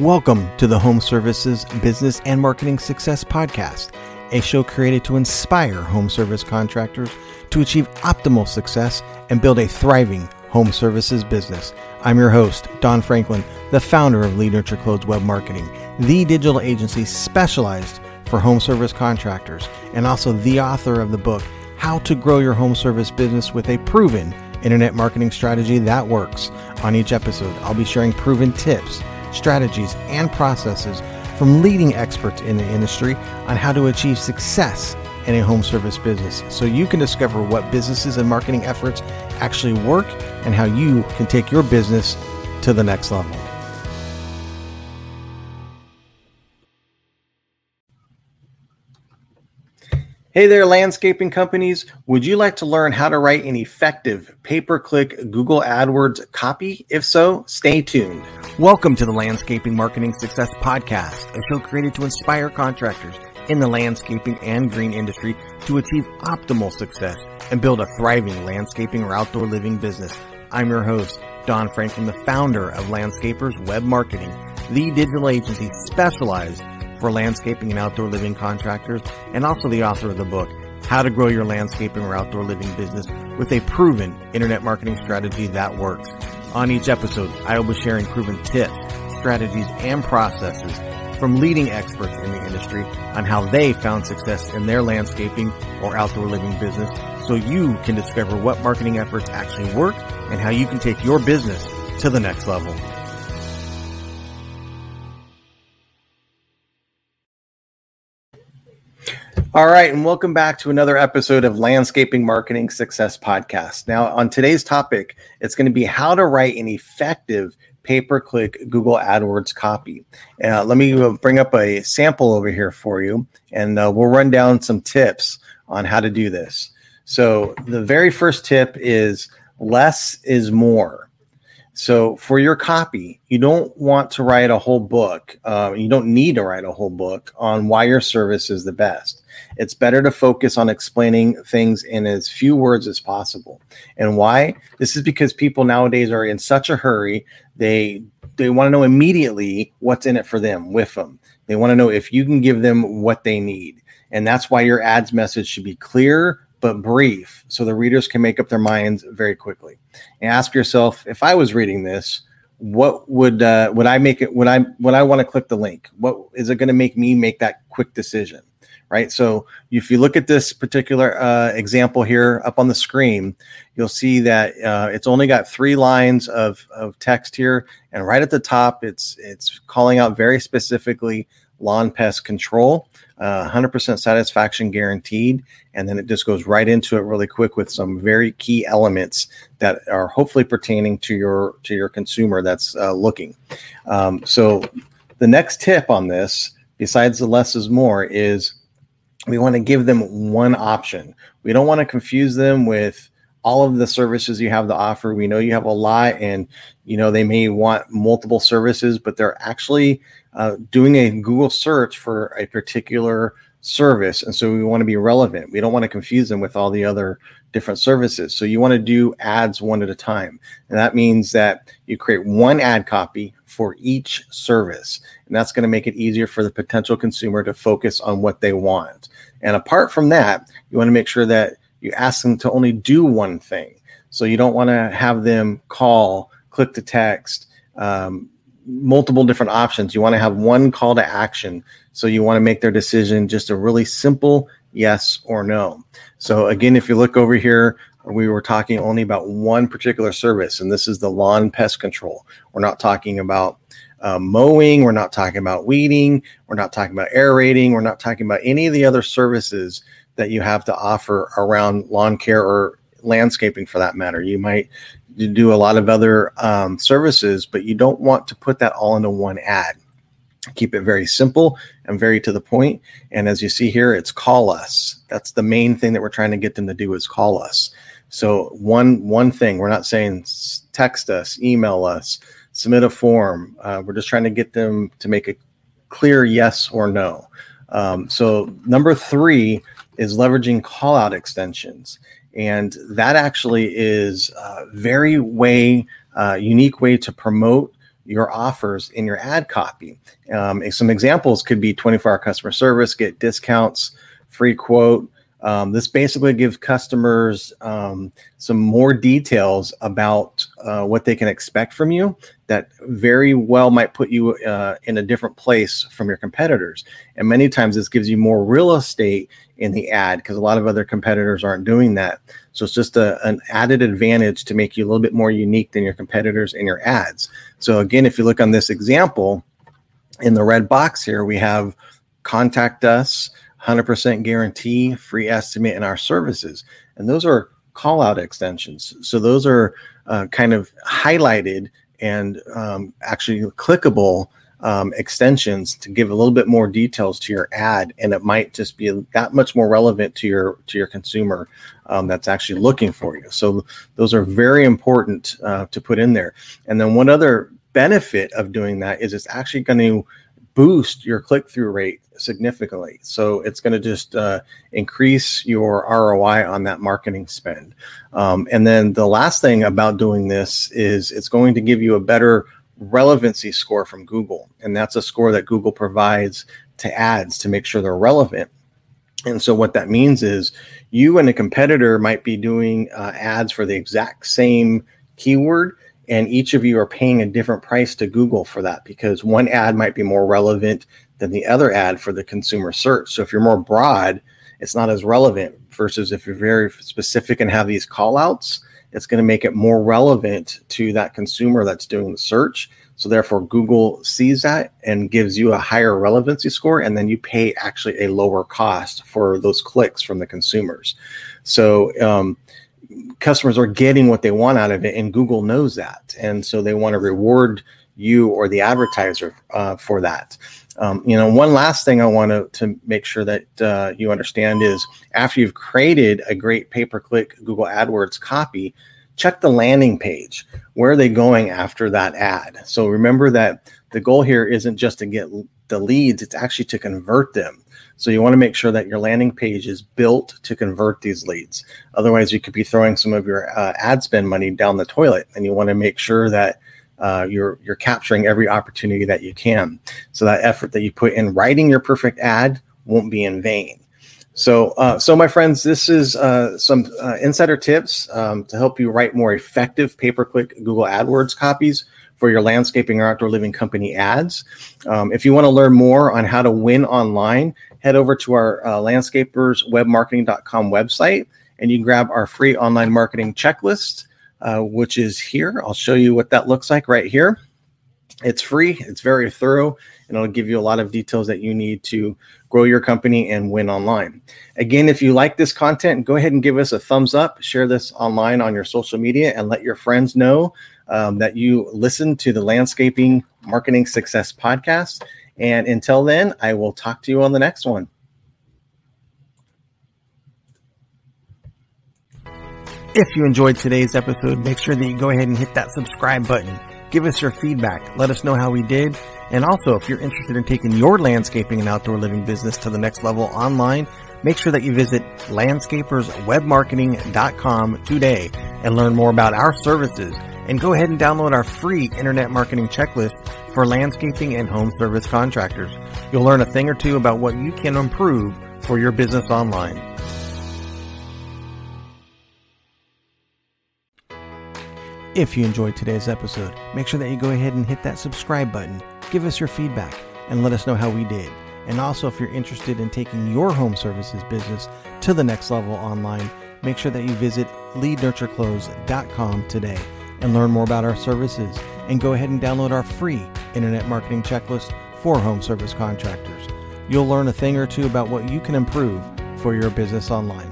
Welcome to the Home Services Business and Marketing Success Podcast, a show created to inspire home service contractors to achieve optimal success and build a thriving home services business. I'm your host, Don Franklin, the founder of Lead Nurture Close Web Marketing, the digital agency specialized for home service contractors, and also the author of the book, How to Grow Your Home Service Business with a Proven Internet Marketing Strategy That Works. On each episode, I'll be sharing proven tips strategies, and processes from leading experts in the industry on how to achieve success in a home service business so you can discover what businesses and marketing efforts actually work and how you can take your business to the next level. Hey there, landscaping companies. Would you like to learn how to write an effective pay per click Google AdWords copy? If so, stay tuned. Welcome to the Landscaping Marketing Success Podcast, a show created to inspire contractors in the landscaping and green industry to achieve optimal success and build a thriving landscaping or outdoor living business. I'm your host, Don Franklin, the founder of Landscapers Web Marketing, the digital agency specialized for landscaping and outdoor living contractors, and also the author of the book, How to Grow Your Landscaping or Outdoor Living Business with a Proven Internet Marketing Strategy That Works. On each episode, I will be sharing proven tips, strategies, and processes from leading experts in the industry on how they found success in their landscaping or outdoor living business so you can discover what marketing efforts actually work and how you can take your business to the next level. All right, and welcome back to another episode of Landscaping Marketing Success Podcast. Now, on today's topic, it's going to be how to write an effective pay per click Google AdWords copy. Uh, let me uh, bring up a sample over here for you, and uh, we'll run down some tips on how to do this. So, the very first tip is less is more. So for your copy, you don't want to write a whole book. Uh, you don't need to write a whole book on why your service is the best. It's better to focus on explaining things in as few words as possible. And why? This is because people nowadays are in such a hurry. They they want to know immediately what's in it for them with them. They want to know if you can give them what they need. And that's why your ads message should be clear, but brief so the readers can make up their minds very quickly. And ask yourself, if I was reading this, what would uh, would I make it? Would I would I want to click the link? What is it going to make me make that quick decision? Right. So if you look at this particular uh, example here up on the screen, you'll see that uh, it's only got three lines of, of text here, and right at the top, it's it's calling out very specifically lawn pest control uh, 100% satisfaction guaranteed. And then it just goes right into it really quick with some very key elements that are hopefully pertaining to your to your consumer that's uh, looking. Um, so the next tip on this, besides the less is more, is we want to give them one option. We don't want to confuse them with all of the services you have to offer. We know you have a lot, and you know they may want multiple services, but they're actually uh, doing a Google search for a particular service. And so we want to be relevant. We don't want to confuse them with all the other different services. So you want to do ads one at a time. And that means that you create one ad copy for each service. And that's going to make it easier for the potential consumer to focus on what they want. And apart from that, you want to make sure that you ask them to only do one thing. So you don't want to have them call, click the text, um, multiple different options. You want to have one call to action. So you want to make their decision just a really simple yes or no. So again, if you look over here, we were talking only about one particular service, and this is the lawn pest control. We're not talking about uh, mowing. We're not talking about weeding. We're not talking about aerating. We're not talking about any of the other services that you have to offer around lawn care or landscaping for that matter. You might do a lot of other um, services, but you don't want to put that all into one ad. Keep it very simple and very to the point. And as you see here, it's call us. That's the main thing that we're trying to get them to do is call us. So one one thing we're not saying text us, email us, submit a form. Uh, we're just trying to get them to make a clear yes or no. Um, so number three is leveraging call out extensions and that actually is a very way uh, unique way to promote your offers in your ad copy. Um, some examples could be 24 hour customer service, get discounts, free quote. Um, this basically gives customers um, some more details about uh, what they can expect from you that very well might put you uh, in a different place from your competitors. And many times this gives you more real estate in the ad because a lot of other competitors aren't doing that. So it's just a, an added advantage to make you a little bit more unique than your competitors in your ads. So again, if you look on this example in the red box here, we have contact us, 100% guarantee, free estimate in our services. And those are call out extensions. So those are uh, kind of highlighted and um, actually clickable um, extensions to give a little bit more details to your ad, and it might just be that much more relevant to your to your consumer um, that's actually looking for you. So those are very important uh, to put in there. And then one other benefit of doing that is it's actually going to boost your click through rate significantly. So it's going to just uh, increase your ROI on that marketing spend. Um, and then the last thing about doing this is it's going to give you a better relevancy score from Google. And that's a score that Google provides to ads to make sure they're relevant. And so what that means is you and a competitor might be doing uh, ads for the exact same keyword and each of you are paying a different price to Google for that because one ad might be more relevant than the other ad for the consumer search. So if you're more broad, it's not as relevant versus if you're very specific and have these call outs, it's going to make it more relevant to that consumer that's doing the search. So therefore Google sees that and gives you a higher relevancy score and then you pay actually a lower cost for those clicks from the consumers. So um, customers are getting what they want out of it, and Google knows that, and so they want to reward you or the advertiser uh, for that. Um, you know, one last thing I want to, to make sure that uh, you understand is after you've created a great pay per click Google AdWords copy, check the landing page. Where are they going after that ad? So remember that the goal here isn't just to get the leads, it's actually to convert them. So you want to make sure that your landing page is built to convert these leads. Otherwise, you could be throwing some of your uh, ad spend money down the toilet, and you want to make sure that uh, you're you're capturing every opportunity that you can. So that effort that you put in writing your perfect ad won't be in vain. So, uh, so my friends, this is uh, some uh, insider tips um, to help you write more effective pay-per-click Google AdWords copies for your landscaping or outdoor living company ads. Um, if you want to learn more on how to win online, head over to our uh, landscaperswebmarketing.com website and you can grab our free online marketing checklist, uh, which is here. I'll show you what that looks like right here. It's free, it's very thorough, and it'll give you a lot of details that you need to grow your company and win online. Again, if you like this content, go ahead and give us a thumbs up, share this online on your social media, and let your friends know um, that you listen to the Landscaping Marketing Success Podcast. And until then, I will talk to you on the next one. If you enjoyed today's episode, make sure that you go ahead and hit that subscribe button. Give us your feedback. Let us know how we did. And also, if you're interested in taking your landscaping and outdoor living business to the next level online, make sure that you visit landscaperswebmarketing.com today and learn more about our services and go ahead and download our free internet marketing checklist for landscaping and home service contractors. You'll learn a thing or two about what you can improve for your business online. If you enjoyed today's episode, make sure that you go ahead and hit that subscribe button, give us your feedback, and let us know how we did. And also, if you're interested in taking your home services business to the next level online, make sure that you visit leadnurtureclose.com today and learn more about our services. And go ahead and download our free internet marketing checklist for home service contractors. You'll learn a thing or two about what you can improve for your business online.